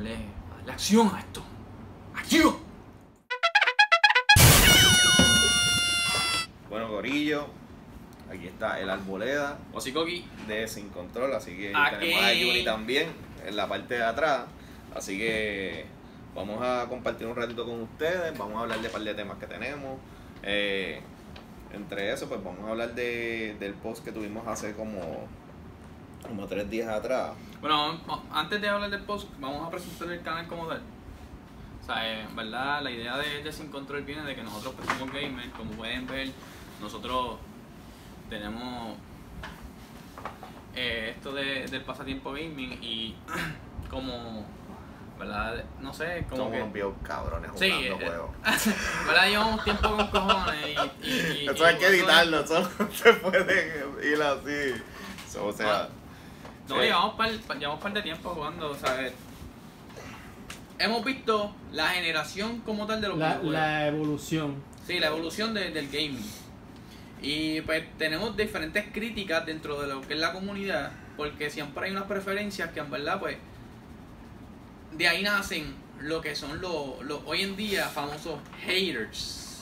darle acción a esto. ¡Acción! Bueno, Gorillo, aquí está el Arboleda de Sin Control, así que Aquí. tenemos a Juni también en la parte de atrás. Así que vamos a compartir un ratito con ustedes, vamos a hablar de un par de temas que tenemos. Eh, entre eso, pues vamos a hablar de, del post que tuvimos hace como, como tres días atrás. Bueno, antes de hablar del post, vamos a presentar el canal como tal. O sea, eh, en verdad, la idea de, de Sin Control viene de que nosotros pues, somos gamers. Como pueden ver, nosotros tenemos eh, esto de, del pasatiempo gaming y como, ¿verdad? No sé, como Somos que... unos viejos cabrones Sí, jugando eh, juegos. ¿Verdad? Llevamos tiempo con cojones y... y, y- Eso hay que editarlo, eso no se puede ir así. So, o sea, No, Sí. llevamos par, llevamos par de tiempo jugando, o sea, eh, hemos visto la generación como tal de los La, videojuegos. la evolución. Sí, la evolución de- del gaming. Y pues tenemos diferentes críticas dentro de lo que es la comunidad, porque siempre hay unas preferencias que en verdad pues de ahí nacen lo que son los, los hoy en día famosos haters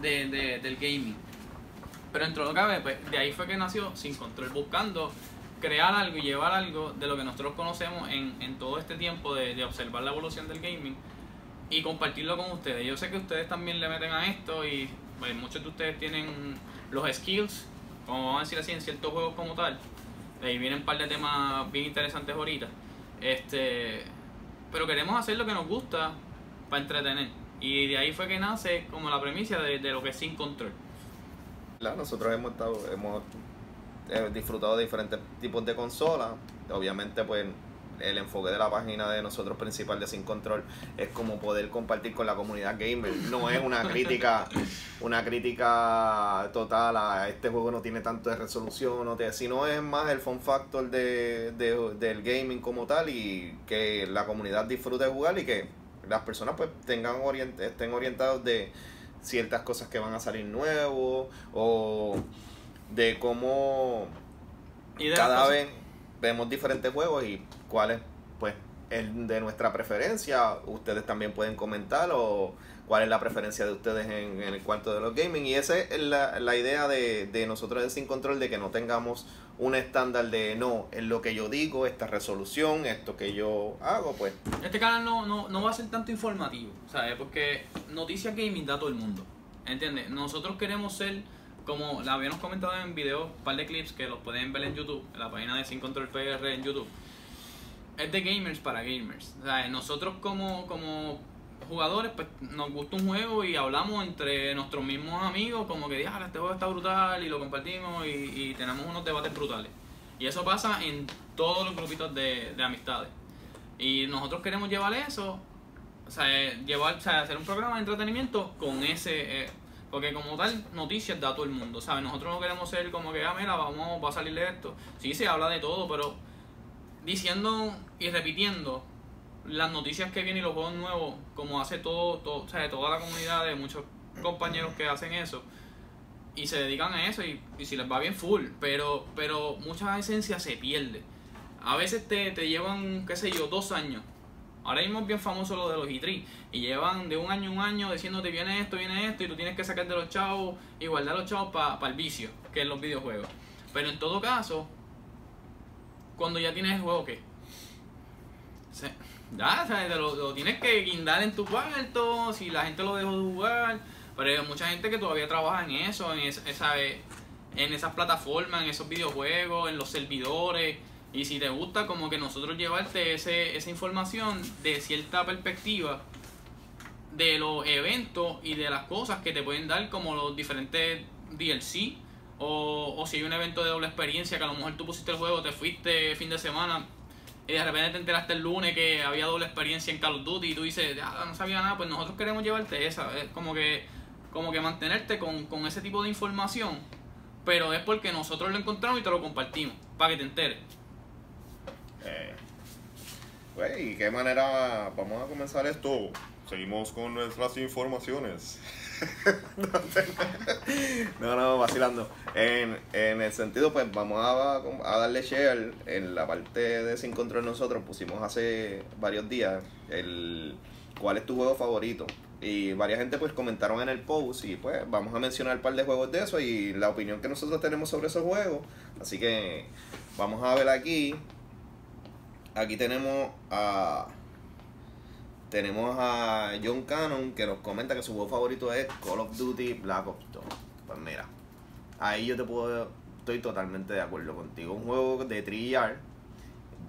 de, de- del gaming. Pero dentro de lo que cabe, pues de ahí fue que nació Sin Control, buscando crear algo y llevar algo de lo que nosotros conocemos en, en todo este tiempo de, de observar la evolución del gaming y compartirlo con ustedes. Yo sé que ustedes también le meten a esto y pues, muchos de ustedes tienen los skills, como vamos a decir así, en ciertos juegos como tal. De ahí vienen un par de temas bien interesantes ahorita. Este, pero queremos hacer lo que nos gusta para entretener. Y de ahí fue que nace como la premisa de, de lo que es sin control. ¿verdad? nosotros hemos estado, hemos eh, disfrutado de diferentes tipos de consolas. Obviamente, pues el enfoque de la página de nosotros principal de Sin Control es como poder compartir con la comunidad gamer. No es una crítica, una crítica total a este juego no tiene tanto de resolución, no te, sino es más el fun factor de, de- del gaming como tal y que la comunidad disfrute de jugar y que las personas pues tengan orient, estén orientados de ciertas cosas que van a salir nuevos o de cómo Y de cada vez vemos diferentes juegos y cuál es pues el de nuestra preferencia ustedes también pueden comentar o cuál es la preferencia de ustedes en, en el cuarto de los gaming y esa es la, la idea de, de nosotros de Sin Control de que no tengamos un estándar de no, es lo que yo digo, esta resolución, esto que yo hago, pues Este canal no, no, no va a ser tanto informativo, ¿sabes? Porque noticias gaming da todo el mundo, ¿entiendes? Nosotros queremos ser, como la habíamos comentado en videos, un par de clips que los pueden ver en YouTube, en la página de Sin Control PR en YouTube. Es de gamers para gamers. O sea, nosotros como, como jugadores, pues nos gusta un juego y hablamos entre nuestros mismos amigos, como que, "Diablo, este juego está brutal y lo compartimos y, y tenemos unos debates brutales. Y eso pasa en todos los grupitos de, de amistades. Y nosotros queremos llevar eso, o sea, eh, llevar, o hacer un programa de entretenimiento con ese, eh, porque como tal, noticias da todo el mundo, ¿sabes? Nosotros no queremos ser como que, ah, mira, vamos, va a salir esto. Sí, se habla de todo, pero diciendo y repitiendo las noticias que vienen y los juegos nuevos, como hace todo, todo o sea, toda la comunidad de muchos compañeros que hacen eso, y se dedican a eso, y, y si les va bien, full, pero, pero mucha esencia se pierde. A veces te, te llevan, qué sé yo, dos años. Ahora mismo es bien famoso lo de los E3. Y llevan de un año a un año diciéndote viene esto, viene esto, y tú tienes que sacar de los chavos y guardar los chavos para el vicio, que es los videojuegos. Pero en todo caso, cuando ya tienes el juego, ¿qué? Se- Ya, te lo, lo tienes que guindar en tu cuarto, si la gente lo dejó de jugar. Pero hay mucha gente que todavía trabaja en eso, en, esa- en esas plataformas, en esos videojuegos, en los servidores. Y si te gusta, como que nosotros llevarte ese, esa información de cierta perspectiva de los eventos y de las cosas que te pueden dar, como los diferentes DLC. O, o si hay un evento de doble experiencia que a lo mejor tú pusiste el juego, te fuiste fin de semana y de repente te enteraste el lunes que había doble experiencia en Call of Duty y tú dices, "Ah, no sabía nada, pues nosotros queremos llevarte esa. Es como que, como que mantenerte con, con ese tipo de información, pero es porque nosotros lo encontramos y te lo compartimos, para que te enteres. Eh, pues, ¿y qué manera vamos a comenzar esto? Seguimos con nuestras informaciones. no, no, vacilando. En, en el sentido, pues vamos a, a darle share en la parte de Sin Control nosotros pusimos hace varios días el cuál es tu juego favorito. Y varias gente pues comentaron en el post y pues vamos a mencionar un par de juegos de eso y la opinión que nosotros tenemos sobre esos juegos. Así que vamos a ver aquí. Aquí tenemos a tenemos a John Cannon que nos comenta que su juego favorito es Call of Duty Black Ops 2. Pues mira, ahí yo te puedo estoy totalmente de acuerdo contigo. Un juego de trillar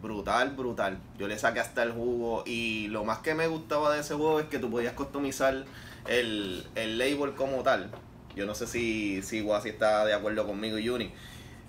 brutal, brutal. Yo le saqué hasta el jugo y lo más que me gustaba de ese juego es que tú podías customizar el, el label como tal. Yo no sé si, si Wasi está de acuerdo conmigo y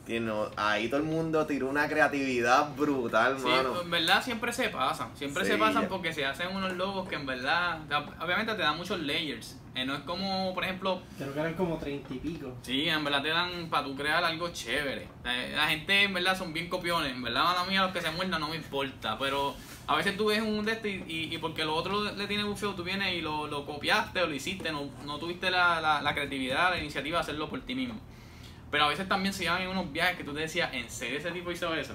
Juni. ahí todo el mundo tiró una creatividad brutal, sí, En verdad siempre se pasan, siempre se pasan porque se hacen unos logos que en verdad, obviamente te dan muchos layers. Eh, no es como, por ejemplo. Creo que eran como treinta y pico. Sí, en verdad te dan para tú crear algo chévere. La, gente en verdad son bien copiones. En verdad, a mí a los que se muerdan no me importa. Pero a veces tú ves un de este y, y, porque lo otro le tiene bufeo, tú vienes y lo, lo copiaste o lo hiciste. No, no tuviste la, la, la, creatividad, la iniciativa de hacerlo por ti mismo. Pero a veces también se iban en unos viajes que tú te decías, ¿en serio ese tipo hizo eso?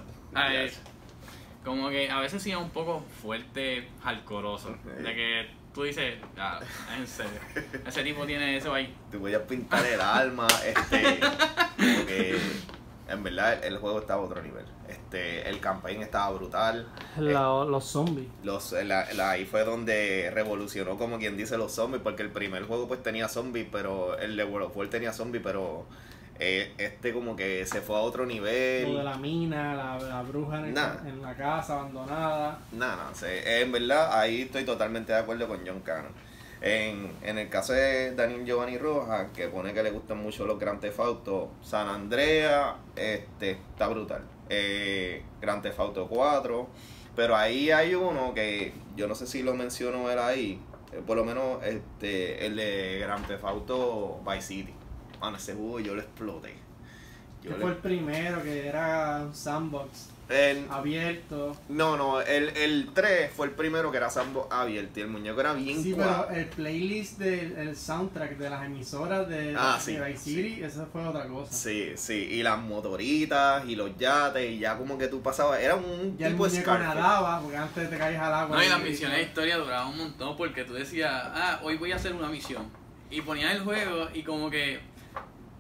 como que a veces sí es un poco fuerte, jalcoroso. De que tú dices, ah, en serio, ese tipo tiene eso ahí. Te voy a pintar el alma, este, porque en verdad el juego estaba a otro nivel. Este, el campaign estaba brutal. los zombies. Los, ahí fue donde revolucionó como quien dice los zombies, porque el primer juego pues tenía zombies, pero el de World of War tenía zombies, pero eh, este como que se fue a otro nivel. Lo de la mina, la, bruja en, la casa abandonada. Nada, no, en verdad ahí estoy totalmente de acuerdo con John Cannon. En, en el caso de Daniel Giovanni Rojas, que pone que le gustan mucho los Grand Theft Auto, San Andrea este, está brutal. Eh, Grand Theft Auto 4, pero ahí hay uno que yo no sé si lo mencionó él ahí, eh, por lo menos este, el de Grand Theft Auto Vice City Mano, ese juego yo lo exploté. Yo fue el primero que era un sandbox abierto. No, no, el, el 3 fue el primero que era sandbox abierto y el muñeco era bien Sí, pero el playlist del soundtrack de las emisoras de, ah, Vice City, eso fue otra cosa. Sí, sí, y las motoritas y los yates y ya como que tú pasabas, era un ya tipo el muñeco nadaba porque antes te caías al agua. No, y las misiones de historia duraban un montón porque tú decías, ah, hoy voy a hacer una misión. Y ponías el juego y como que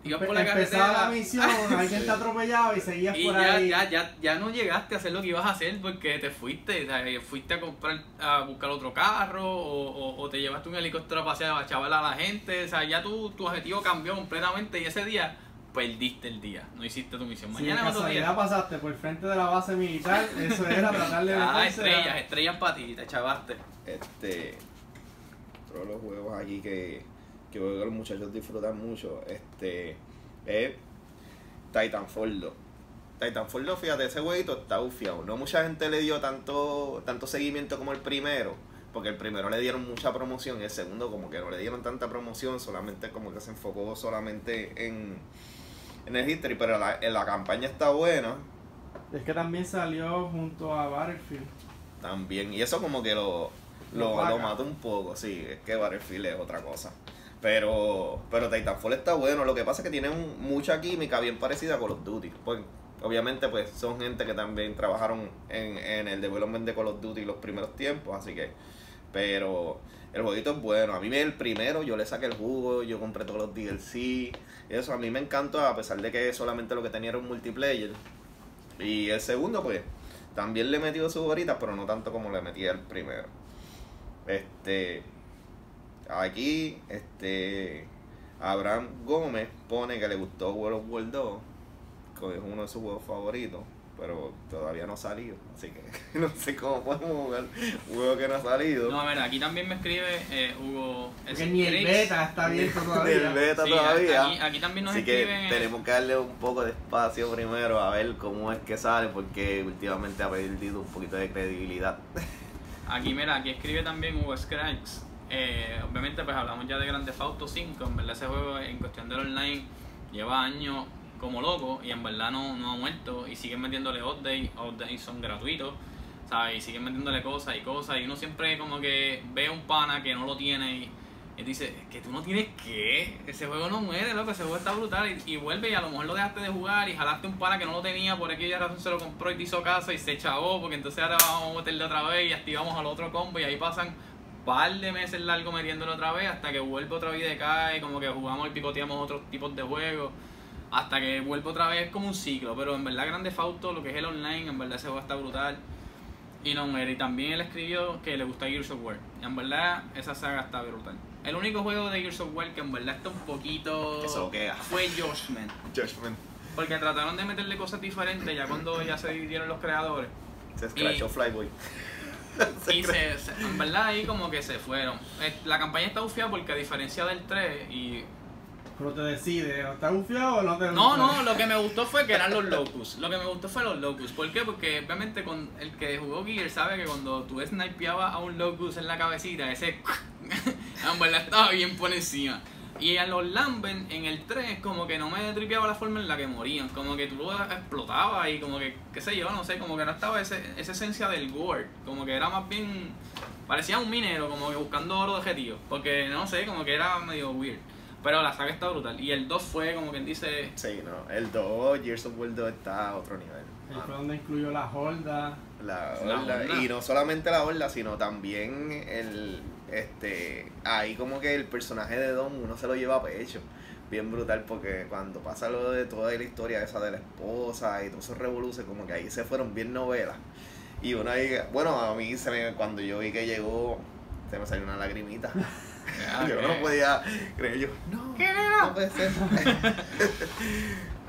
Ibas por la Empezaba la misión, alguien te atropellaba y seguías por ya, ahí. Ya, ya, ya no llegaste a hacer lo que ibas a hacer porque te fuiste, o sea, fuiste a comprar, a buscar otro carro o, o, te llevaste un helicóptero a pasear a chaval a la gente, o sea, ya tu, tu objetivo cambió completamente y ese día perdiste el día, no hiciste tu misión. Mañana si otro pasaste por el frente de la base militar, eso era tratar de Ah, estrellas, estrellas para ti, te chavaste. Este, todos los juegos aquí que que veo que los muchachos disfrutan mucho, este, es Titanfall 2. Titanfall 2, fíjate, ese huevito está ufiado. No mucha gente le dio tanto, tanto seguimiento como el primero, porque el primero le dieron mucha promoción y el segundo como que no le dieron tanta promoción, solamente como que se enfocó solamente en, en el history, pero la, la campaña está buena. Es que también salió junto a Battlefield. También, y eso como que lo, lo, lo, mató un poco, sí, es que Battlefield es otra cosa. Pero, pero Titanfall está bueno. Lo que pasa es que tiene mucha química bien parecida a Call of Duty. Pues, obviamente, pues son gente que también trabajaron en, en el development de Call of Duty los primeros tiempos. Así que, pero el jueguito es bueno. A mí el primero yo le saqué el jugo, yo compré todos los DLC. Eso a mí me encantó, a pesar de que solamente lo que tenía era un multiplayer. Y el segundo, pues, también le he metido sus horitas, pero no tanto como le metí el primero. Este, Aquí, este, Abraham Gómez pone que le gustó World of War 2, que es uno de sus juegos favoritos, pero todavía no ha salido, así que no sé cómo podemos jugar un juego que no ha salido. No, a ver, aquí también me escribe eh, Hugo. Que ni el beta está abierto todavía. el beta todavía. Aquí, también nos así que tenemos que darle un poco de espacio primero a ver cómo es que sale, porque últimamente ha perdido un poquito de credibilidad. Aquí, mira, aquí escribe también Hugo Scratch eh, obviamente pues hablamos ya de Grand Theft Auto 5, en verdad ese juego en cuestión del online lleva años como loco y en verdad no, no ha muerto. Y siguen metiéndole updates, updates son gratuitos, ¿sabes? Y siguen metiéndole cosas y cosas. Y uno siempre como que ve un pana que no lo tiene Y dice, que tú no tienes que, ese juego no muere, loco, ese juego está brutal y, vuelve y a lo mejor lo dejaste de jugar y jalaste un pana que no lo tenía, por aquella razón se lo compró y te hizo caso y se chavó, porque entonces ahora vamos a meterle otra vez y activamos al otro combo y ahí pasan par de meses largo metiéndolo otra vez hasta que vuelve otra vez de cae, como que jugamos y picoteamos otros tipos de juegos hasta que vuelve otra vez es como un ciclo, pero en verdad Grande Fauto, lo que es el online, en verdad ese juego está brutal. Y no. Y también él escribió que le gusta Gears of War. Y en verdad esa saga está brutal. El único juego de Gears of War que en verdad está un poquito... Fue Judgment. Judgment. Porque trataron de meterle cosas diferentes ya cuando ya se dividieron los creadores. Se escrachó Flyboy. y se, en verdad ahí como que se fueron. Eh, la campaña está bufiada porque a diferencia del 3 y pero te decide, ¿o ¿estás bufiado o no te No, no, lo que me gustó fue que eran los locus. Lo que me gustó fue los locus. ¿Por qué? Porque obviamente con el que jugó Gear sabe que cuando tú snipeabas a un locus en la cabecita, ese en verdad estaba bien por encima. Y a los Lamben en el 3 como que no me tripeaba la forma en la que morían. Como que tú lo explotabas y como que, qué sé yo, no sé, como que no estaba ese, esa esencia del gore. Como que era más bien... Parecía un minero, como que buscando oro de objetivo. Porque no sé, como que era medio weird. Pero la saga está brutal. Y el 2 fue como quien dice. Sí, no. El 2, Gears of War 2 está a otro nivel. El fue donde incluyó la horda. La horda. Y no solamente la horda, sino también el. Este. Ahí como que el personaje de Dom uno se lo lleva a pecho. Bien brutal porque cuando pasa lo de toda la historia esa de la esposa y todos esos revoluciones, como que ahí se fueron bien novelas. Y uno ahí, bueno, a mí se me, cuando yo vi que llegó, se me salió una lagrimita. yo no podía creer yo, no, no puede ser.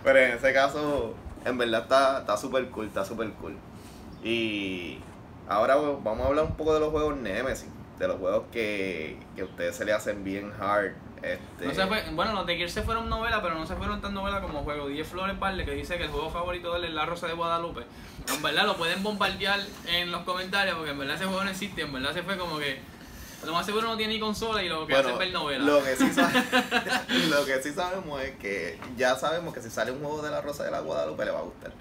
Pero en ese caso, en verdad está está súper cool, está súper cool. Y ahora vamos a hablar un poco de los juegos Nemesis, de los juegos que, que a ustedes se le hacen bien hard. Este... No se fue, bueno, los de Gears se fueron novelas, pero no se fueron tan novelas como juego. 10 Flores Parle, que dice que el juego favorito de él es La Rosa de Guadalupe. En verdad lo pueden bombardear en los comentarios, porque en verdad ese juego no existe. En verdad se fue como que lo más seguro no tiene ni consola y lo que hace es ver novelas. Lo que, sí lo que sí sabemos es que ya sabemos que si sale un juego de la Rosa de la Guadalupe le va a gustar.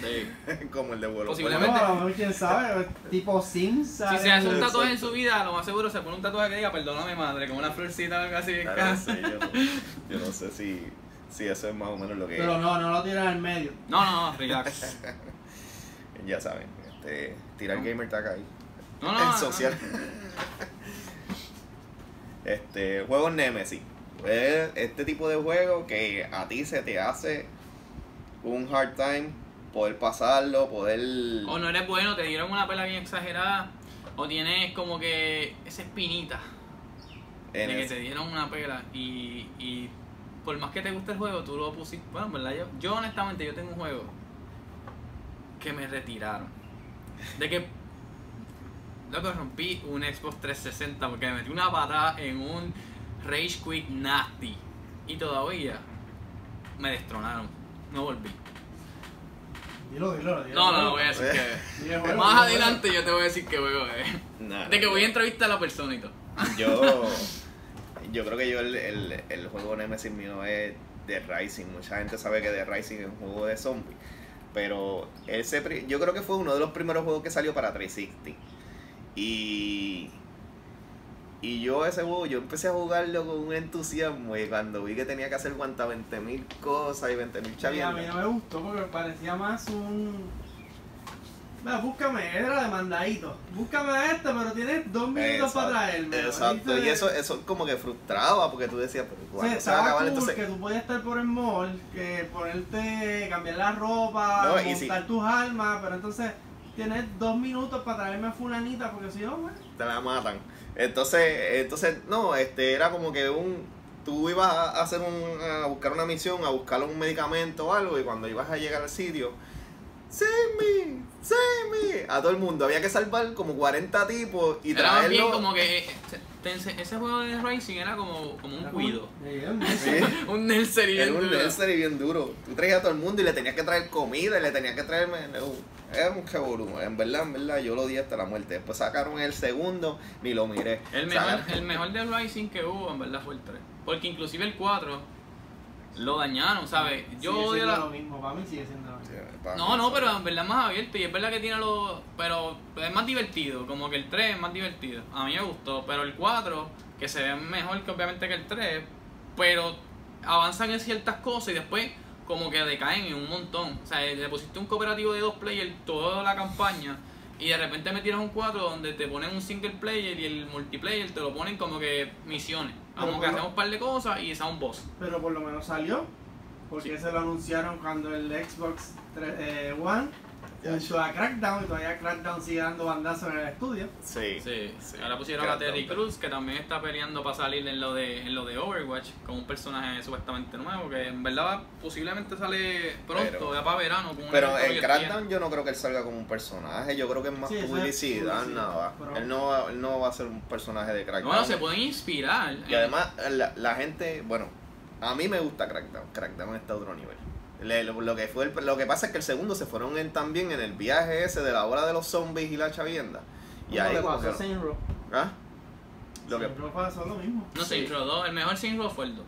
Sí. Como el de vuelo. Posiblemente. No, quién sabe, tipo Sims. Si se hace un tatuaje en su vida, lo más seguro se pone un tatuaje que diga perdóname madre, como una florcita o algo así. Claro, sí, yo, no, yo no sé si, si eso es más o menos lo que Pero no, no lo tiras al medio. No, no, no, relax. ya saben, este, tirar el gamer tag ahí. No, no. En social. Este, juego Nemesis. Es este tipo de juego que a ti se te hace un hard time poder pasarlo, poder... O no eres bueno, te dieron una pela bien exagerada, o tienes como que esa espinita de que te dieron una pela y, y por más que te guste el juego, tú lo pusiste... Bueno, verdad, yo, yo honestamente yo tengo un juego que me retiraron. De que Loco, rompí un Xbox 360 porque me metí una patada en un Rage Quit Nasty. Y todavía me destronaron. No volví. Dilo, dilo, dilo. No, no, no voy a decir que. Más adelante yo te voy a decir que juego es. de que voy a entrevistar a la persona y todo. Yo. Yo creo que yo el, el, el juego Nemesis mío es The Rising. Mucha gente sabe que The Rising es un juego de zombies. Pero ese yo creo que fue uno de los primeros juegos que salió para 360. Y, y yo ese juego, yo empecé a jugarlo con un entusiasmo y cuando vi que tenía que hacer cuanta 20 mil cosas y 20 mil chavitos. a mí no me gustó porque me parecía más un... Mira, búscame, era demandadito. Búscame a este, pero tienes dos minutos para traerme. Exacto, y eso, eso como que frustraba porque tú decías, pero igual se va a acabar entonces. que tú podías estar por el mall, que ponerte, cambiar la ropa, montar tus armas, pero entonces tienes dos minutos para traerme a fulanita porque si no, Te la matan. Entonces, entonces, no, este era como que un tú ibas a hacer un a buscar una misión, a buscar un medicamento o algo y cuando ibas a llegar al sitio, save me, save me, a todo el mundo había que salvar como 40 tipos y era traerlo. Bien como que eh, ese juego de Racing era como, como un cuido. un nursery bien duro. un nursery bien duro. Tú traías a todo el mundo y le tenías que traer comida y le tenías que traer era un revolú. En verdad, en verdad, yo lo di hasta la muerte. Después sacaron el segundo, ni lo miré. El mejor, el mejor de Rising que hubo, en verdad, fue el 3. Porque inclusive el 4 lo dañaron, ¿sabes? Yo sigue lo mismo, para mí sigue siendo No, no, pero en verdad es más abierto y es verdad que tiene lo... Pero es más divertido, como que el 3 es más divertido. A mí me gustó, pero el 4 que se ven mejor que obviamente que el 3, pero avanzan en ciertas cosas y después como que decaen en un montón. O sea, le pusiste un cooperativo de dos players toda la campaña y de repente metieron un 4 donde te ponen un single player y el multiplayer te lo ponen como que misiones. Como que hacemos un par de cosas y esa un boss. Pero por lo menos salió. Porque se lo anunciaron cuando el Xbox 3, eh, One junto a Crackdown y todavía Crackdown sigue dando bandazos en el estudio. Sí. sí. Ahora pusieron a Terry Cruz que también está peleando para salir en lo de en lo de Overwatch con un personaje supuestamente nuevo que en verdad posiblemente sale pronto, ya para verano. pero en Crackdown yo no creo que él salga como un personaje, yo creo que es más publicidad, nada. Él no, él no va a ser un personaje de Crackdown. Bueno, se pueden inspirar. Y además la, la gente, bueno, a mí me gusta Crackdown. Crackdown está a otro nivel lo, que fue lo que pasa es que el segundo se fueron en, también en el viaje ese de la hora de los zombies y la chavienda. Y ahí pasó a ¿Ah? Lo que pasó lo mismo. No, Saints Row 2, el mejor Saints Row fue el 2.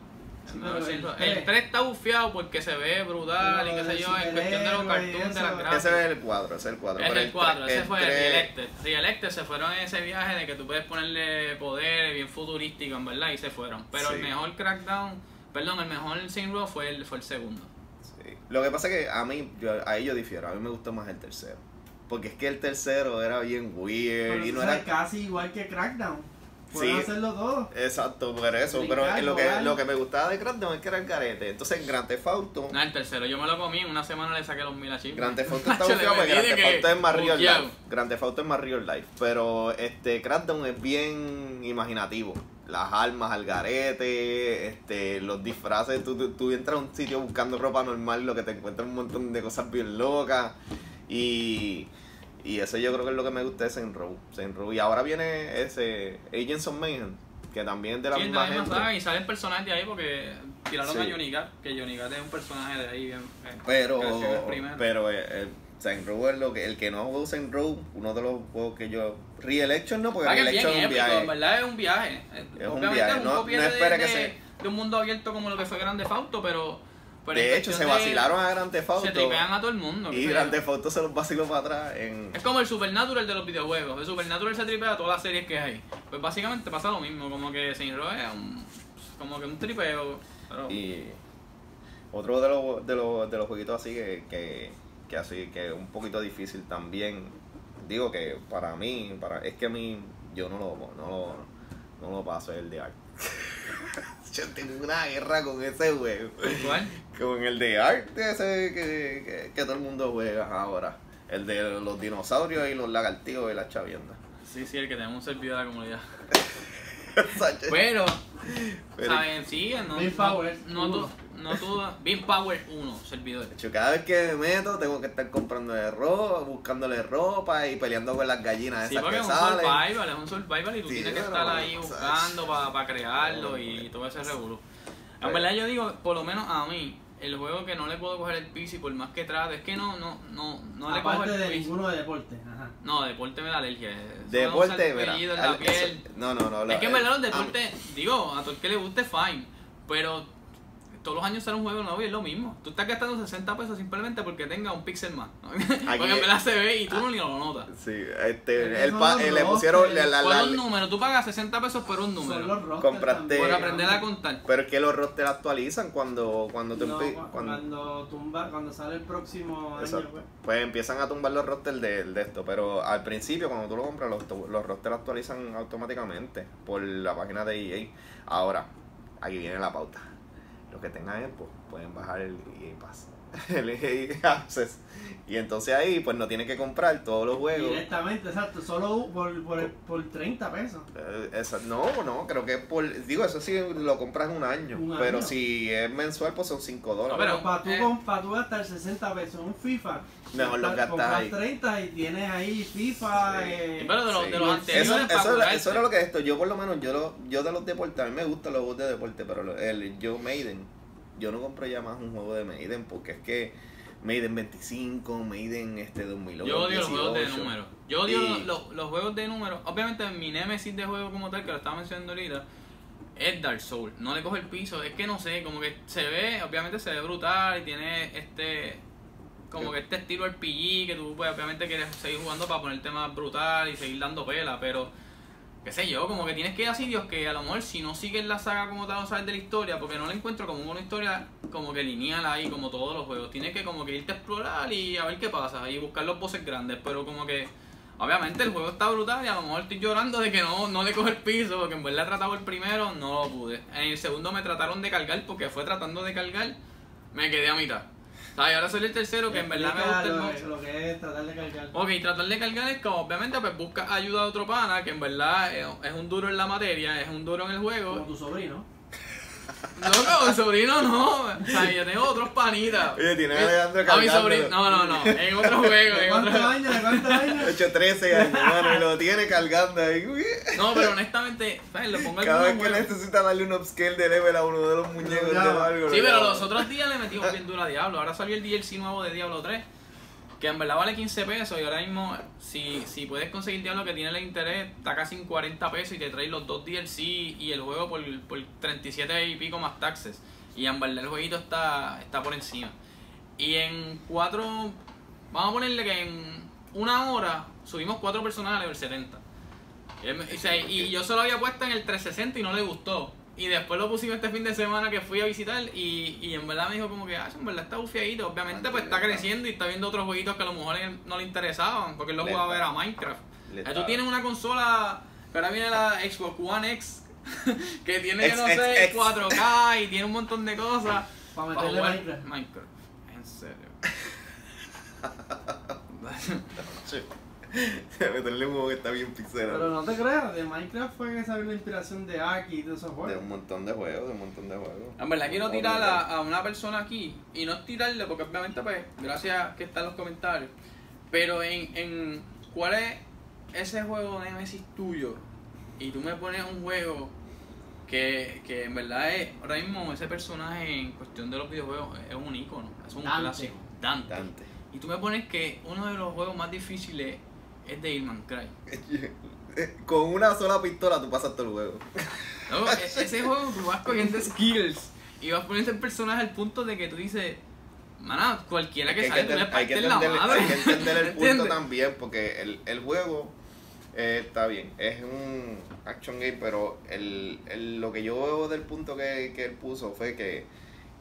El 3 está bufiado porque se ve brutal y qué sé yo, en cuestión de los cartoons, de las gráficas. Ese es el cuadro, ese es el cuadro. Es el cuadro, ese fue el Elected. Sí, Elected se fueron en ese viaje de que tú puedes ponerle poder bien futurístico, en verdad, y se fueron. Pero el mejor Crackdown, perdón, el mejor Saints Row fue el, fue el segundo. Lo que pasa es que a mí, yo, a ellos difiero, a mí me gustó más el tercero. Porque es que el tercero era bien weird y no era... casi igual que Crackdown. Pueden hacerlo todo. Exacto, por eso. pero lo que, lo que me gustaba de Crackdown es que era el carete. Entonces, en Grand Theft Auto. No, el tercero, yo me lo comí, en una semana le saqué los mil achievements. Grand Theft Auto está bufiado porque Grand Theft Auto es más real life. Grand Theft Auto es más real life. Pero este Crackdown es bien imaginativo las armas al garete, este, los disfraces, tú, tú, entras a un sitio buscando ropa normal, lo que te encuentras un montón de cosas bien locas. Y, y eso yo creo que es lo que me gusta de Saint Row. Saint Row. Y ahora viene ese Agents of Mayhem, que también de la misma gente. y salen personajes de ahí porque tiraron a Johnny Gat, que Johnny Gat es un personaje de ahí. Bien, eh, pero, pero eh, eh, Saint Row es lo que, el que no jugó Saint Row, uno de los juegos que yo. Re-Election no, porque Re-Election es un viaje. En verdad es un viaje. Es un viaje. Es un no, no espera que se. De un mundo abierto como lo que fue Grande Fauto, pero. de hecho, se vacilaron a Grande Fauto. Se tripean a todo el mundo. Y Grande Fauto se los vaciló para atrás. En... Es como el Supernatural de los videojuegos. El Supernatural se tripea a todas las series que hay. Pues básicamente pasa lo mismo. Como que Saint Row es un. Como que un tripeo. Y. Otro de los, de los, de los jueguitos así que, que que así que es un poquito difícil también. Digo que para mí para es que a mí yo no lo no lo, no lo paso el de art yo tengo una guerra con ese juego. ¿Cuál? con el de art ese que, que, todo el mundo juega ahora. El de los dinosaurios y los lagartijos y las chaviendas. Sí sí el que tenemos un servidor de la comunidad. Pero, Pero ¿saben? Sí, no, no, no, no todo. Beam Power 1, servidor. hecho, cada vez que me meto, tengo que estar comprándole ropa, buscándole ropa y peleando con las gallinas sí, esas que es un survival, es un survival y tú tienes que estar ahí buscando para crearlo y todo ese revuelo. En verdad, yo digo, por lo menos a mí, el juego que no le puedo coger el PC por más que trate, es que no, no, no, no le cojo el de ninguno de deporte. Ajá. No, deporte me da alergia. Deporte, mira, no, no, no. Es que en verdad los deportes, digo, a todo el que le guste, fine. Pero todos los años sale un juego nuevo y es lo mismo. Tú estás gastando 60 pesos simplemente porque tenga un pixel más. porque en verdad se ve y tú no ni lo notas. Sí, este, el, pa, le pusieron la, la, la, un número, tú pagas 60 pesos por un número. Compraste. Por aprender a contar. Pero es que los rosters actualizan cuando cuando no, cuando, tumba, cuando sale el próximo año. Pues. pues. empiezan a tumbar los rosters de, de, esto, pero al principio cuando tú lo compras los, los rosters actualizan automáticamente por la página de EA. Ahora, aquí viene la pauta los que tengan Xbox pueden bajar el EA Pass, el EA Access. Y entonces ahí pues no tiene que comprar todos los juegos. Directamente, exacto, solo por, por, por 30 pesos. Eh, no, no, creo que por, digo, eso sí lo compras un año. pero si es mensual pues son 5 dólares. pero para tú, eh, para tú gastar 60 pesos en un FIFA, Mejor lo gastas ahí. 30 y tienes ahí FIFA. Eh, pero de, los, de los anteriores. Eso, eso, era lo que es esto. Yo, por lo menos, yo, yo de los deportes, a mí me gustan los juegos de deporte, pero el, yo Maiden, yo no compro ya más un juego de Maiden porque es que Maiden 25, Maiden este 2008. Yo odio los juegos de números. Yo odio los, los, juegos de números. Obviamente, mi némesis de juego como tal, que lo estaba mencionando ahorita, es Dark Souls. No le coge el piso. Es que no sé, como que se ve, obviamente se ve brutal y tiene este como que este estilo RPG que tú pues, obviamente quieres seguir jugando para ponerte más brutal y seguir dando pela, pero qué sé yo, como que tienes que ir a sitios que a lo mejor si no sigues la saga como tal, no sabes de la historia, porque no la encuentro como una historia como que lineal ahí, como todos los juegos. Tienes que como que irte a explorar y a ver qué pasa, y buscar los bosses grandes, pero como que... Obviamente el juego está brutal y a lo mejor estoy llorando de que no, no le coge el piso, porque en verdad he tratado el primero, no lo pude. En el segundo me trataron de cargar porque fue tratando de cargar, me quedé a mitad. Y ahora soy el tercero que en verdad me gusta lo, mucho. lo que es tratar de cargar. Ok, tratar de cargar es como obviamente pues busca ayuda a otro pana que en verdad es un duro en la materia, es un duro en el juego. Como tu sobrino. No, mi sobrino no. O sea, yo tengo otros panitas. Oye, tiene a Alejandro A mi sobrino. No, no, no. En otro juego. ¿De cuántos años? ¿De cuántos años? 8, 13 años, hermano. Y lo tiene cargando ahí. No, pero honestamente, ¿sabes? Lo pongo Cada vez que necesita darle un upscale de level a uno de los muñecos de algo. Sí, pero los otros días le metimos bien duro a Diablo. Ahora salió el DLC nuevo de Diablo 3 que en verdad vale 15 pesos y ahora mismo si, si puedes conseguir Diablo que tiene el interés está casi en 40 pesos y te trae los dos DLC y el juego por, por 37 y pico más taxes. Y en verdad el jueguito está, está por encima. Y en cuatro vamos a ponerle que en una hora subimos cuatro personajes a level 70 y, y yo solo había puesto en el 360 y no le gustó y después lo pusimos este fin de semana que fui a visitar y, y en verdad me dijo como que, ah, en verdad está bufiadito. Obviamente pues está creciendo y está viendo otros jueguitos que a lo mejor no le interesaban porque él lo jugaba a ver a Minecraft. Tú tienes una consola que ahora viene la Xbox One X que tiene, yo no sé, 4K y tiene un montón de cosas. Para meterle Minecraft. Minecraft. En serio. Meterle un que está bien pixelado. Pero no te creas, de Minecraft fue que salió la inspiración de Aki y de esos juegos. De un montón de juegos, de un montón de juegos. En verdad quiero tirar a, una persona aquí, y no es tirarle, porque obviamente pues, gracias que están los comentarios, pero en, en ¿cuál es ese juego de Nemesis tuyo? Y tú me pones un juego que, que en verdad es, ahora mismo ese personaje en cuestión de los videojuegos es un icono, es un clásico, Dante. Dante. Y tú me pones que uno de los juegos más difíciles es de Irman Cry. Con una sola pistola tú pasas todo el juego. No, e-, ese juego tú vas cogiendo skills y vas poniendo el personaje al punto de que tú dices, mana, cualquiera que, salga, tú le hay que entender, la madre. Hay que entender el punto también, porque el, el juego eh, está bien, es un action game, pero el, el, lo que yo veo del punto que, que él puso fue que,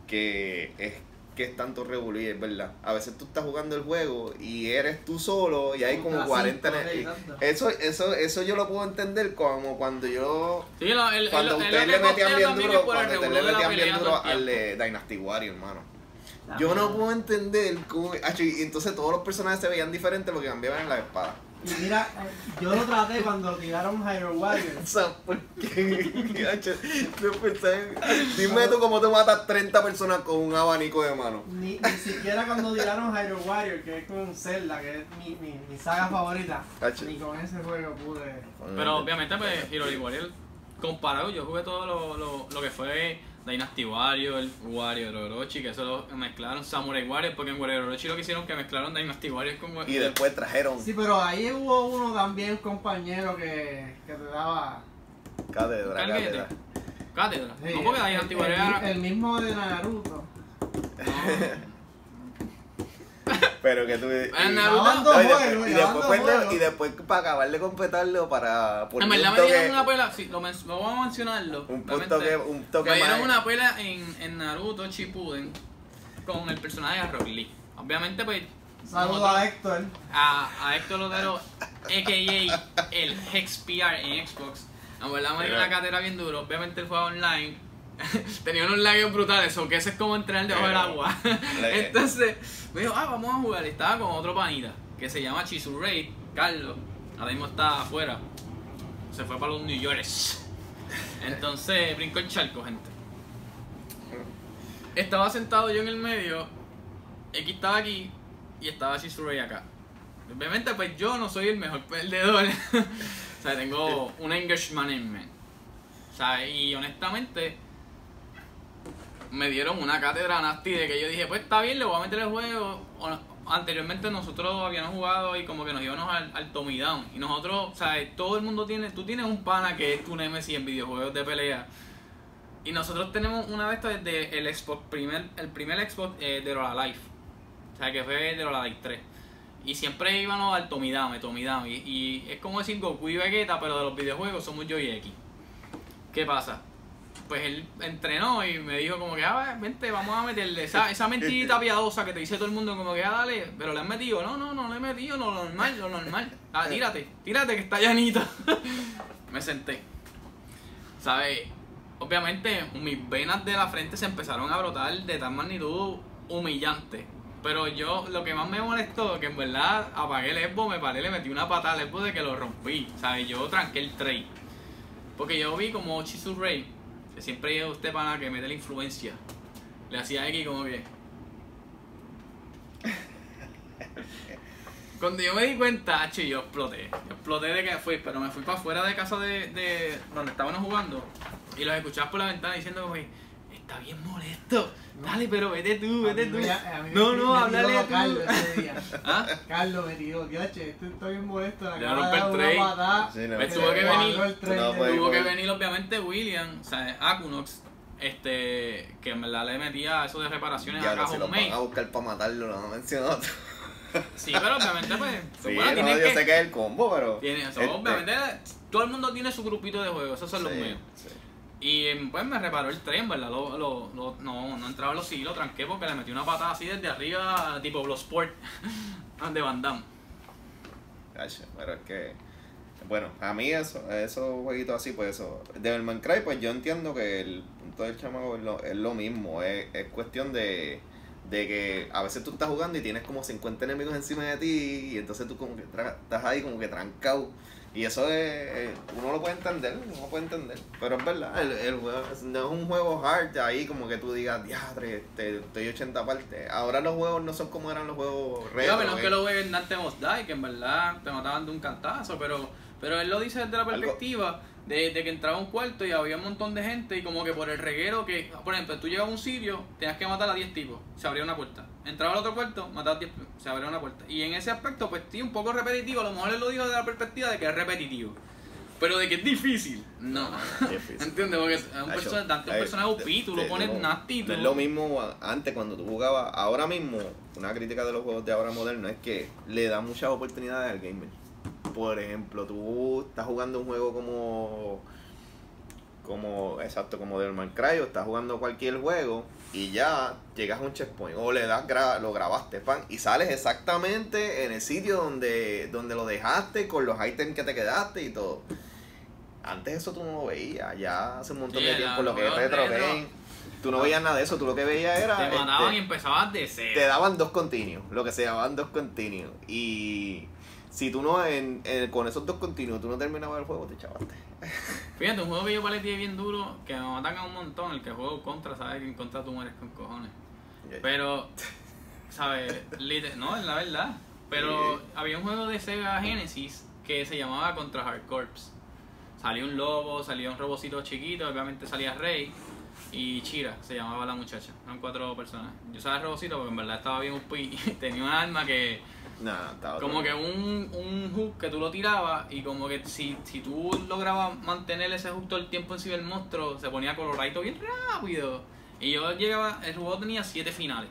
que es que es tanto revolver, es verdad. A veces tú estás jugando el juego y eres tú solo y hay como 40 eso eso eso yo lo puedo entender como cuando yo sí, el, cuando ustedes le metían bien duro cuando ustedes le metían bien duro al de Dynasty Warrior hermano. Yo no puedo entender cómo y entonces todos los personajes se veían diferentes lo que cambiaban en la espada y mira, yo lo traté cuando tiraron Hyrule Warrior. ¿por qué? Dime tú cómo te matas 30 personas con un abanico de mano. Ni, ni siquiera cuando tiraron Hyrule Warrior, que es con Zelda, que es mi, mi, mi saga favorita. Ni con ese juego pude. Pero obviamente, pues, Hyrule Warrior, comparado, yo jugué todo lo, lo, lo que fue Dynasty Warrior, Warrior Orochi, que eso lo mezclaron Samurai Warrior, porque en Warrior Orochi lo que hicieron que mezclaron Dynasty Warrior con Y después trajeron. Sí, pero ahí hubo uno también, compañero, que, que te daba. Cátedra, cátedra. Cátedra. no porque Dynasty Warrior el, el mismo de Naruto. Pero que tú. y, después, y, después, para acabar de completarlo, para. en verdad me dieron una pela, sí, lo, lo vamos a mencionarlo. Un, toque, un toque Me dieron una pela en, en Naruto Shippuden con el personaje de Rock Lee. Obviamente, pues. Saludos a Héctor. A, a Héctor Lodero, a.k.a. el HexPR en Xbox. En verdad me dio una cátedra bien duro. Obviamente él fue online tenía unos labios brutales, o que ese es como entrenar debajo del agua. Entonces, me dijo, ah, vamos a jugar. Y estaba con otro panita, que se llama Chisurrey, Carlos. Ahora mismo está afuera. Se fue para los New Yorkers. Entonces, brincó el charco, gente. Estaba sentado yo en el medio, X estaba aquí y estaba Chisurrey acá. Obviamente, pues yo no soy el mejor perdedor. o sea, tengo un engagement en me. O sea, y honestamente, me dieron una cátedra nasty de que yo dije, pues está bien, le voy a meter el juego. anteriormente nosotros habíamos jugado y como que nos íbamos al, al Tommy Down. Y nosotros, o sea, todo el mundo tiene, tú tienes un pana que es tu Nemesis en videojuegos de pelea. Y nosotros tenemos una de estas desde el Xbox, primer, el primer Xbox eh, de Rola Life. O sea, que fue de Rola Life 3. Y siempre íbamos al Tomidame, Tomidame. Y, y es como decir Goku y Vegeta, pero de los videojuegos somos yo y X. ¿Qué pasa? Pues él entrenó y me dijo como que, ah, vente, vamos a meterle esa, esa mentirita piadosa que te dice todo el mundo como que, ah, dale, pero le has metido. No, no, no le he metido, lo normal, lo normal. Ah, tírate, tírate que está llanita. me senté. ¿Sabes? Obviamente mis venas de la frente se empezaron a brotar de tal magnitud humillante. Pero yo, lo que más me molestó, que en verdad apagué el Xbox, me paré, le metí una patada al de que lo rompí. ¿Sabes? Yo tranqué el trade. Porque yo vi como Chisu Rey, que siempre llega usted para que mete la influencia. Le hacía X como que. Cuando yo me di cuenta, che, yo exploté. Yo exploté de que fui, pero me fui para afuera de casa de, de donde estábamos jugando. Y los escuchabas por la ventana diciendo como que está bien molesto. Dale, pero vete tú, vete tú. no, no, háblale tú. Carlos ese día. ¿Ah? Carlos me dijo, que este está bien molesto. La ya rompe el tren. me tuvo que venir, tuvo que venir obviamente William, o sea, Akunox, este, que en verdad le metía eso de reparaciones ya, a Cajón si van a buscar para matarlo, lo mencionó otro. Sí, pero obviamente pues... Sí, bueno, no, yo que, sé que es el combo, pero... Tiene, eso, este obviamente todo el mundo tiene su grupito de juegos, esos son los míos. Sí. Y pues me reparó el tren, ¿verdad? Lo, lo, no, no entraba en los lo tranqué porque le metí una patada así desde arriba, tipo Bloodsport, de Van Damme. pero es que, bueno, a mí eso, esos jueguitos así, pues eso, Devilman Cry, pues yo entiendo que el punto del chamaco es lo, es lo mismo, es, es cuestión de, de que a veces tú estás jugando y tienes como 50 enemigos encima de ti y entonces tú como que estás ahí como que trancado y eso es, uno lo puede entender, uno lo puede entender. Pero es verdad, el, el juego no es un juego hard ahí como que tú digas, diadre, este, estoy 80 partes. Ahora los juegos no son como eran los juegos retro. menos que lo ve en Dante Mos que en verdad te mataban de un cantazo, pero, pero él lo dice desde la perspectiva de, de, que entraba un cuarto y había un montón de gente y como que por el reguero que, por ejemplo, tú llegas a un sitio, tenías que matar a 10 tipos, se abría una puerta. Entraba al otro cuarto, mataba a 10, se abría una puerta. Y en ese aspecto, pues sí, un poco repetitivo, a lo mejor él lo dijo desde la perspectiva de que es repetitivo. Pero de que es difícil, no. ¿Entiendes? Porque es un, personaje, tanto un personaje tú lo pones nasty. No es lo mismo antes cuando tú jugabas. Ahora mismo, una crítica de los juegos de ahora moderno es que le da muchas oportunidades al gamer por ejemplo, tú estás jugando un juego como como exacto como Devil Cry o estás jugando cualquier juego y ya llegas a un checkpoint o le das lo grabaste pan y sales exactamente en el sitio donde donde lo dejaste con los ítems que te quedaste y todo. Antes eso tú no lo veías ya hace un montón de tiempo lo que es retro, game tú no veías nada de eso tú lo que veías era te mandaban este, y empezabas de cero. te daban dos continuos lo que se llamaban dos continuos y si tú no, en, con esos dos continuos, tú no terminabas el juego, te chavaste. Fíjate, un juego que yo paleteé bien duro, que me matan a un montón, el que juego contra, sabes que en contra tú mueres con cojones. Pero, ¿sabes? no, es la verdad. Pero había un juego de Sega Genesis que se llamaba Contra Hard Corps. Salió un lobo, salía un robocito chiquito, obviamente salía Rey y Chira, se llamaba la muchacha. Eran cuatro personas. Yo sabía el robocito porque en verdad estaba bien un y tenía un arma que como que un, un hook que tú lo tirabas y como que si, si tú lograbas mantener ese hook todo el tiempo encima del monstruo, se ponía coloradito bien rápido. Y yo llegaba, el juego tenía siete finales.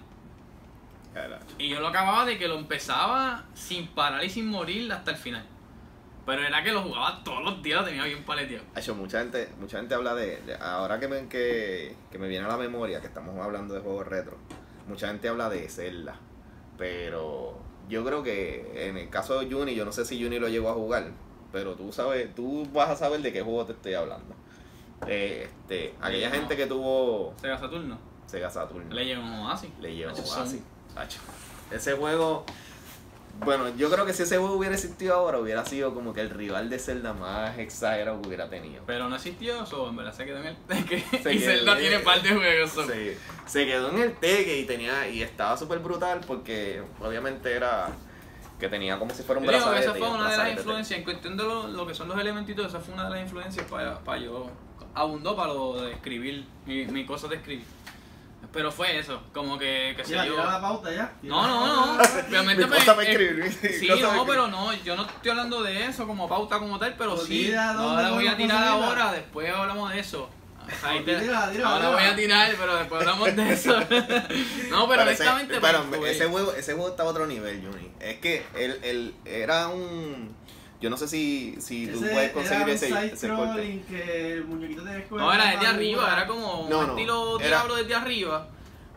Y yo lo acababa de que lo empezaba sin parar y sin morir hasta el final. Pero era que lo jugaba todos los días, lo tenía bien paleteado. Hecho, mucha gente, mucha gente habla de, ahora que me, que, que me viene a la memoria que estamos hablando de juegos retro, mucha gente habla de Zelda. Pero yo creo que en el caso de Juni, yo no sé si Juni lo llegó a jugar, pero tú sabes, tú vas a saber de qué juego te estoy hablando. Eh, este, aquella gente que tuvo Sega Saturno. Sega Saturno. Le llevó Oasis. Le llevó Oasis. Ese juego bueno, yo creo que si ese juego hubiera existido ahora, hubiera sido como que el rival de Zelda más exagerado que hubiera tenido. Pero no existió eso, en verdad se quedó en el teque. y Zelda tiene par de juegos. Sí, se quedó en el teque y tenía y estaba súper brutal porque obviamente era que tenía como si fuera un brazo. esa fue una de las influencias, en cuestión de lo, que son los elementitos, esa fue una de las influencias para, para yo, abundó para lo de escribir, mi, mi cosa de escribir. Pero fue eso, como que, que se dio. la pauta ya? No, no, no. Obviamente me, eh, Sí, no, pero no, yo no estoy hablando de eso como pauta como tal, pero sí. No la voy a tirar ahora, después hablamos de eso. Ahí te, ahora voy a tirar, pero después hablamos de eso. no, pero, honestamente. Pero, pues, ese, juego, ese juego está a otro nivel, Juni. Es que él, él era un. Yo no sé si, si tú puedes conseguir ese, ese corte. que el muñequito tenía No, era desde arriba, era como un estilo diablo desde arriba.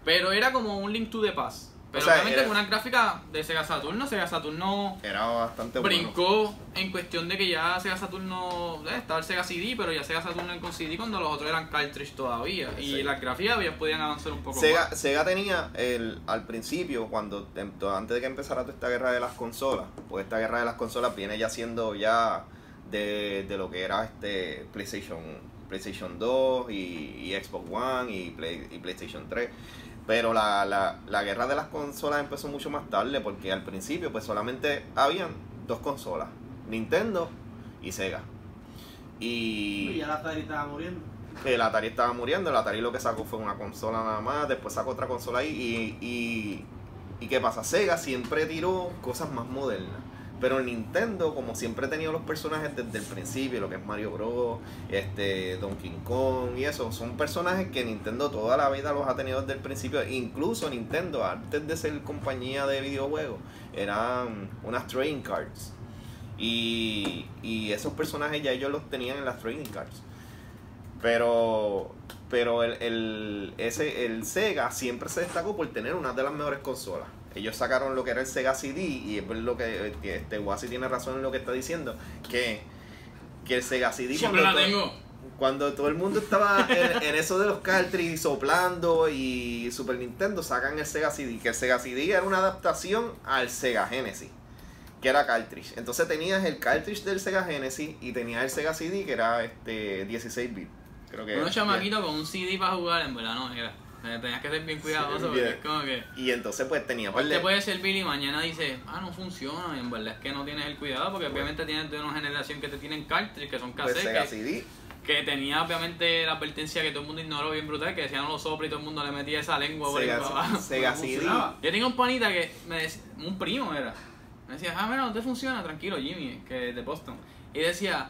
Pero era como un Link to the Past. Pero obviamente con una gráfica de Sega Saturno, Sega Saturno era bastante brincó en cuestión de que ya Sega Saturno eh, estaba el Sega CD, pero ya Sega Saturno con CD cuando los otros eran cartridge todavía. Y las gráficas ya podían avanzar un poco Sega, más. Sega tenía el al principio cuando em, antes de que empezara toda esta guerra de las consolas, pues esta guerra de las consolas viene ya siendo ya de, de lo que era este PlayStation PlayStation 2 y, y Xbox One y, Play, y PlayStation 3 pero la, la, la guerra de las consolas empezó mucho más tarde porque al principio pues solamente habían dos consolas, Nintendo y Sega. Y, y ya la Atari estaba muriendo. El Atari estaba muriendo, el Atari lo que sacó fue una consola nada más, después sacó otra consola ahí y, y, y ¿qué pasa? Sega siempre tiró cosas más modernas. Pero Nintendo, como siempre ha tenido los personajes desde el principio, lo que es Mario Bros, este, Donkey Kong y eso, son personajes que Nintendo toda la vida los ha tenido desde el principio. Incluso Nintendo, antes de ser compañía de videojuegos, eran unas trading cards. Y, y esos personajes ya ellos los tenían en las trading cards. Pero pero el, el, ese, el Sega siempre se destacó por tener una de las mejores consolas ellos sacaron lo que era el Sega CD y es lo que, este Wasi tiene razón en lo que está diciendo, que, que el Sega CD cuando, todo, el mundo estaba en, eso de los cartridges soplando y Super Nintendo sacan el Sega CD, que el Sega CD era una adaptación al Sega Genesis que era cartridge. Entonces tenías el cartridge del Sega Genesis y tenías el Sega CD que era este 16 bit. Creo que Unos chamaquitos con un CD para jugar, en verdad no era. Tenías que ser bien cuidadoso porque es como que. Y entonces, pues tenía. Pues te puede servir y mañana dice, ah, no funciona. Y en verdad es que no tienes el cuidado porque obviamente tienes de una generación que te tienen cartridge, que son pues cassettes. que, tenía obviamente la advertencia que todo el mundo ignoró bien brutal, que decían los soplos y todo el mundo le metía esa lengua por Sega, CD. Yo tenía un panita que me decía, un primo era. Me decía, ah, mira, no te funciona, tranquilo, Jimmy, que es de Boston. Y decía,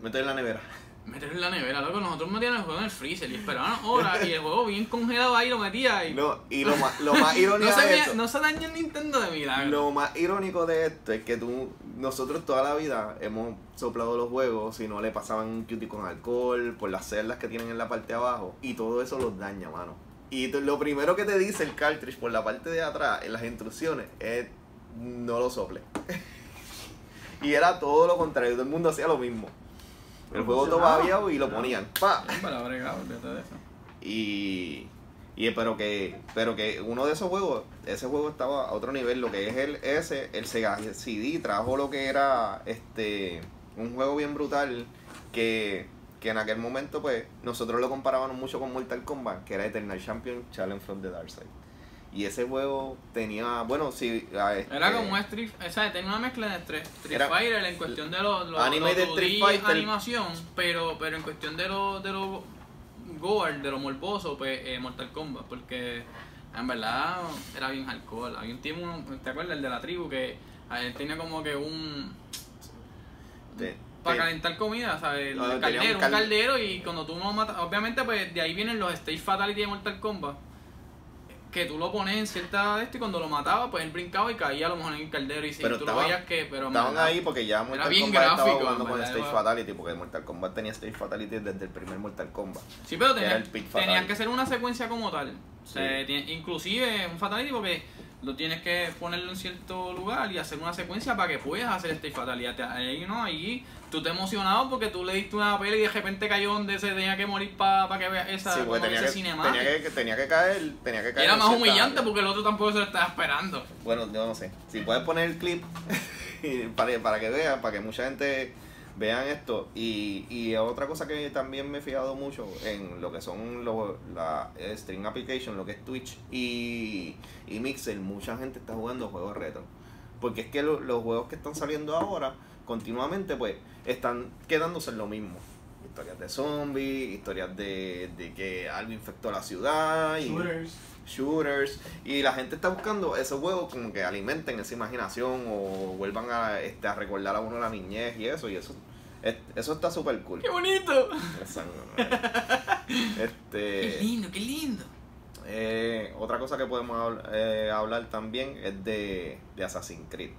Mete en la nevera meterlo en la nevera, loco. Nosotros metíamos el juego en el freezer y esperaban horas y el juego bien congelado ahí lo metía y. No, y lo más, lo más irónico no, se de esto, no se daña el Nintendo de milagro. Lo más irónico de esto es que tú, nosotros toda la vida hemos soplado los juegos y no le pasaban un cutie con alcohol por las celdas que tienen en la parte de abajo y todo eso los daña, mano. Y lo primero que te dice el cartridge por la parte de atrás en las instrucciones es no lo sople. y era todo lo contrario, todo el mundo hacía lo mismo. El juego todavía y lo ponían. ¡Pa! Y, y pero que pero que uno de esos juegos, ese juego estaba a otro nivel, lo que es el ese, el Sega CD trajo lo que era este un juego bien brutal que, que en aquel momento pues nosotros lo comparábamos mucho con Mortal Kombat, que era Eternal Champion Challenge from the Dark Side. Y ese juego tenía, bueno, sí. Este, era como un Street, o sea, tenía una mezcla de Street, Fighter en cuestión de los, los, anime de Street Fighter. animación, pero, pero en cuestión de los de los gore, de lo morboso, pues eh, Mortal Kombat, porque en verdad era bien alcohol. Había un tipo, ¿te acuerdas? El de la tribu, que él tenía como que un. para calentar comida, ¿sabes? El caldero, un, caldero y cuando tú no matas. Obviamente, pues de ahí vienen los Stage Fatality de Mortal Kombat que tú lo pones en cierta este y cuando lo mataba, pues él brincaba y caía a lo mejor en el caldero y si tú lo veías que, pero estaban ahí porque ya Mortal Kombat estaba jugando con Stage Fatality, porque Mortal Kombat tenía Stage Fatality desde el primer Mortal Kombat. Sí, pero tenía, tenían que ser una secuencia como tal. inclusive un Fatality porque lo tienes que ponerlo en cierto lugar y hacer una secuencia para que puedas hacer Stage Fatality. Ahí no, ahí tú te emocionado porque tú le diste una peli y de repente cayó donde se tenía que morir para que veas esa sí, tenía que, tenía que, tenía que caer, tenía que caer. era más humillante porque el otro tampoco se lo estaba esperando. Bueno, yo no sé. Si puedes poner el clip para, para que vean, para que mucha gente vean esto. Y, y otra cosa que también me he fijado mucho en lo que son los, la stream application, lo que es Twitch y, y Mixer, mucha gente está jugando juegos retro. Porque es que los juegos que están saliendo ahora continuamente pues están quedándose en lo mismo. Historias de zombies, historias de, de que algo infectó la ciudad. Y shooters. Shooters. Y la gente está buscando esos juegos como que alimenten esa imaginación o vuelvan a, este, a recordar a uno la niñez y eso. Y eso Eso está súper cool. ¡Qué bonito! este, qué lindo, qué lindo. Eh, otra cosa que podemos eh, hablar también es de, de Assassin's Creed.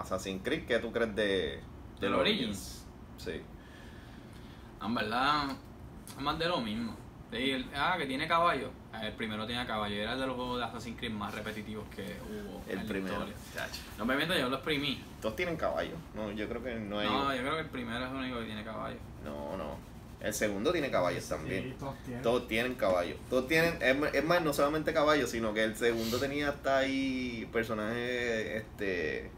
Assassin's Creed, ¿qué tú crees de, de los Origins? Sí. En verdad, es más de lo mismo. ah, que tiene caballo. El primero tenía caballo. Era de los juegos de Assassin's Creed más repetitivos que hubo. El primero. No me miento, yo lo exprimí. Todos tienen caballo. No, yo creo que no hay. No, yo creo que el primero es el único que tiene caballo. No, no. El segundo tiene caballos también. todos tienen. Todos tienen caballos. Todos tienen, es, más, no solamente caballos, sino que el segundo tenía hasta ahí personajes, este,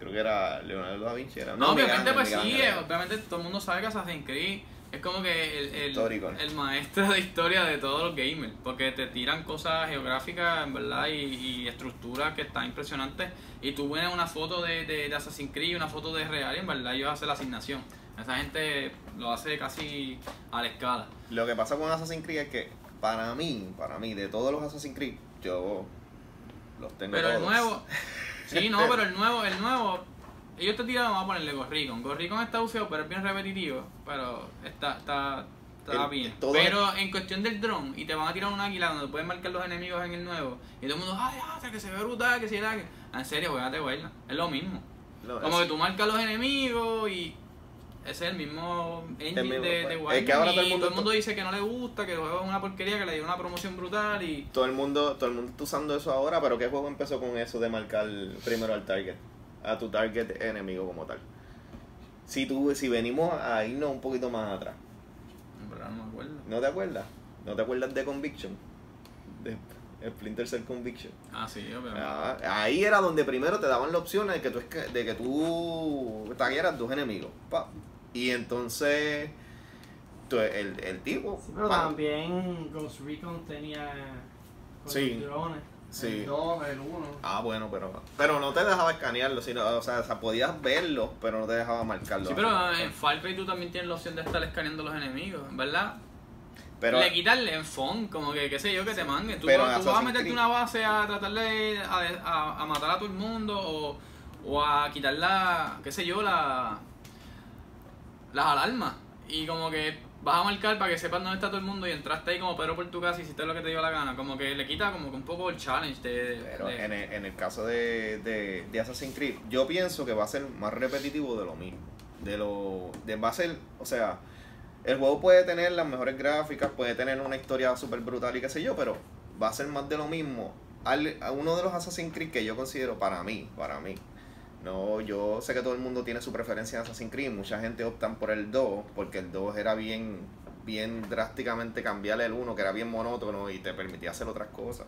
creo que era Leonardo da Vinci. Era, no, obviamente pues sí, obviamente todo el mundo sabe que Assassin's Creed es como que el, el, el, maestro de historia de todos los gamers, porque te tiran cosas geográficas, en verdad, y, y estructuras que están impresionantes, y tú ves una foto de, de, de Assassin's Creed y una foto de Real, y en verdad ellos hacen la asignación. Esa gente lo hace casi a la escala. Lo que pasa con Assassin's Creed es que para mí, para mí, de todos los Assassin's Creed, yo los tengo Pero el nuevo, sí, no, pero el nuevo, el nuevo, ellos te tiran, vamos a ponerle Gorricon. Gorricon está ufio, pero es bien repetitivo, pero está, está, está bien. Pero en cuestión del drone, y te van a tirar un águila donde puedes marcar los enemigos en el nuevo, y todo el mundo, ay, ay, que se ve brutal, que si era que... En serio, a verla, es lo mismo. Como que tú marcas los enemigos y ese es el mismo engine de, de Es que ahora todo el, mundo, todo el mundo dice que no le gusta, que el juego es una porquería, que le dio una promoción brutal y... Todo el mundo todo el mundo está usando eso ahora, pero ¿qué juego empezó con eso de marcar primero al target? A tu target enemigo como tal. Si tú, si venimos a irnos un poquito más atrás. no me acuerdo. ¿No te acuerdas? ¿No te acuerdas de Conviction? De Splinter Cell Conviction. Ah, sí, obviamente. Ah, ahí era donde primero te daban la opción de que tú, de que tú taguearas dos enemigos. Pa, y entonces, el, el tipo. pero también Ghost Recon tenía. sí. Sí. El 2, el 1. Ah, bueno, pero pero no te dejaba escanearlo, sino, o sea, podías verlo, pero no te dejaba marcarlo. Sí, pero en Far Cry tú también tienes la opción de estar escaneando los enemigos, ¿verdad? Pero, le quitas el enfón, como que, qué sé yo, que te mangue. Tú, vas a meterte una base a tratar de a, a, matar a todo el mundo o, o a quitar la, qué sé yo, la las alarmas. Y como que vas a marcar para que sepas dónde está todo el mundo y entraste ahí como Pedro por tu casa y hiciste lo que te dio la gana. Como que le quita como que un poco el challenge de... Pero En, el, en el caso de, de, de, Assassin's Creed, yo pienso que va a ser más repetitivo de lo mismo. De lo... De, va a ser, o sea, el juego puede tener las mejores gráficas, puede tener una historia súper brutal y qué sé yo, pero va a ser más de lo mismo. Al, a uno de los Assassin's Creed que yo considero para mí, para mí, no, yo sé que todo el mundo tiene su preferencia en Assassin's Creed. Mucha gente optan por el 2 porque el 2 era bien, bien drásticamente cambiarle el 1, que era bien monótono y te permitía hacer otras cosas.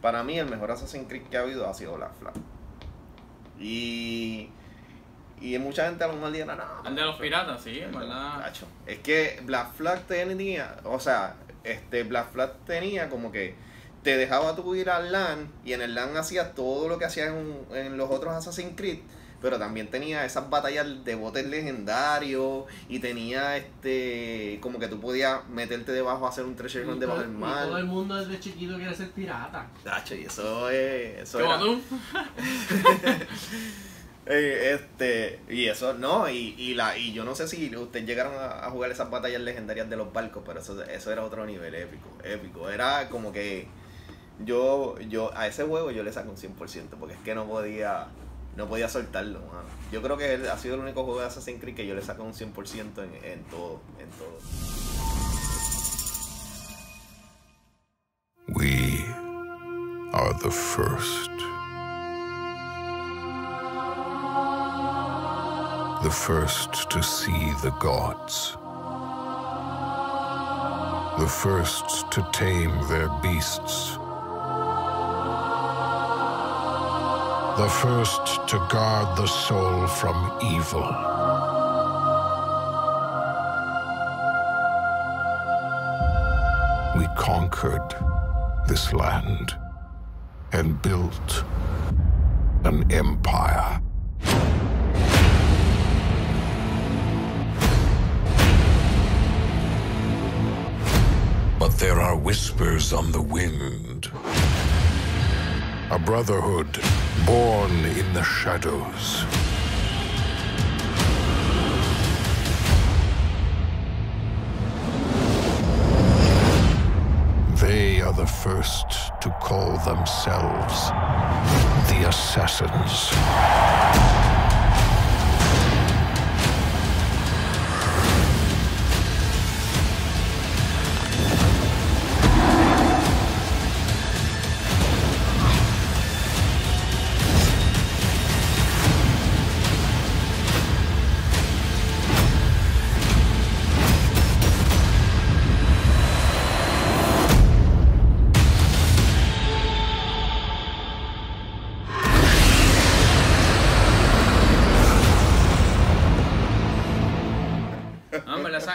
Para mí, el mejor Assassin's Creed que ha habido ha sido Black Flag. Y, y mucha gente a lo mejor dirá, no. El de los piratas, sí, es verdad. Es que Black Flag tenía, o sea, este Black Flag tenía como que te dejaba tú ir al LAN y en el LAN hacías todo lo que hacías en, los otros Assassin's Creed pero también tenía esas batallas de botes legendarios y tenía este como que tú podías meterte debajo a hacer un treasure hunt debajo del mar. todo el mundo desde chiquito quiere ser pirata. Dacho, y eso es eso era. tú? Eh, este y eso no y, y la y yo no sé si ustedes llegaron a, a, jugar esas batallas legendarias de los barcos pero eso eso era otro nivel épico épico era como que yo, yo a ese juego yo le saco un 100%, porque es que no podía, no podía soltarlo, Yo creo que ha sido el único juego de Assassin's Creed que yo le saco un 100% en, en todo, en todo. We are the first. The first to see the gods. The first to tame their beasts. The first to guard the soul from evil. We conquered this land and built an empire. But there are whispers on the wind. A brotherhood born in the shadows. They are the first to call themselves the Assassins.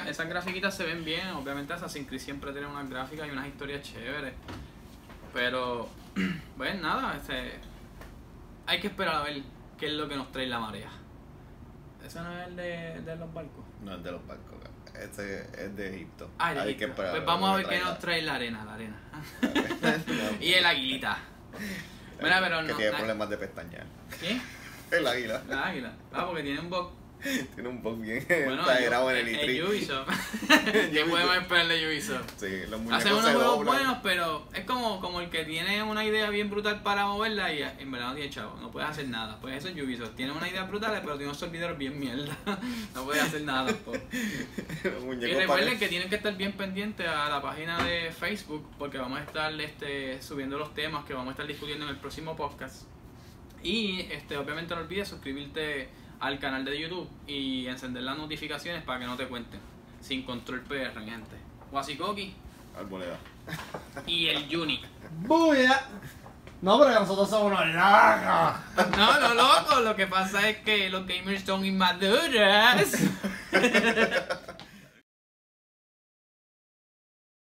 Esas grafiquitas se ven bien. Obviamente Assassin's Creed siempre tiene unas gráficas y unas historias chéveres. Pero, pues nada, este, hay que esperar a ver qué es lo que nos trae la marea. ¿Ese no es el de, de los barcos? No es de los barcos, este es de Egipto. Ah, hay que esperar. Pues vamos a ver qué nos trae la arena, la arena. y el aguilita. Mira, pero que no, tiene problemas de pestañear. ¿Qué? El águila. El águila. Ah, porque tiene un bug Tiene un bug bien bueno, exagerado en el E3. El Ubisoft. ¿Qué podemos esperar de Ubisoft? Sí, los muñecos Hace unos juegos buenos, pero es como, como el que tiene una idea bien brutal para moverla y en verdad no tiene chavo. No puedes hacer nada. Pues eso es Ubisoft. Tiene una idea brutal, pero tiene unos servidores bien mierda. no puedes hacer nada. y recuerden que tienen que estar bien pendientes a la página de Facebook porque vamos a estar este, subiendo los temas que vamos a estar discutiendo en el próximo podcast. Y este, obviamente no olvides suscribirte al canal de YouTube y encender las notificaciones para que no te cuenten. Sin control PR, gente. Wasikoki. Arboleda. Y el Juni. ¡Buya! No, pero nosotros somos unos locos. No, no, loco. Lo que pasa es que los gamers son inmaduros.